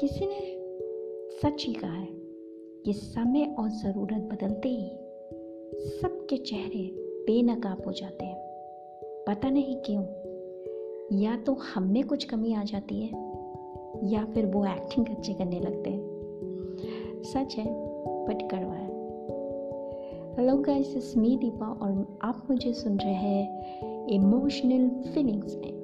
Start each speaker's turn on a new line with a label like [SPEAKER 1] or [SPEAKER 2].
[SPEAKER 1] किसी ने सच ही कहा है कि समय और ज़रूरत बदलते ही सबके चेहरे बेनकाब हो जाते हैं। पता नहीं क्यों, या तो हम में कुछ कमी आ जाती है, या फिर वो एक्टिंग अच्छे करने लगते हैं। सच है बट कड़वा है। हेलो गाइस मी दीपा और आप मुझे सुन रहे हैं इमोशनल फीलिंग्स में।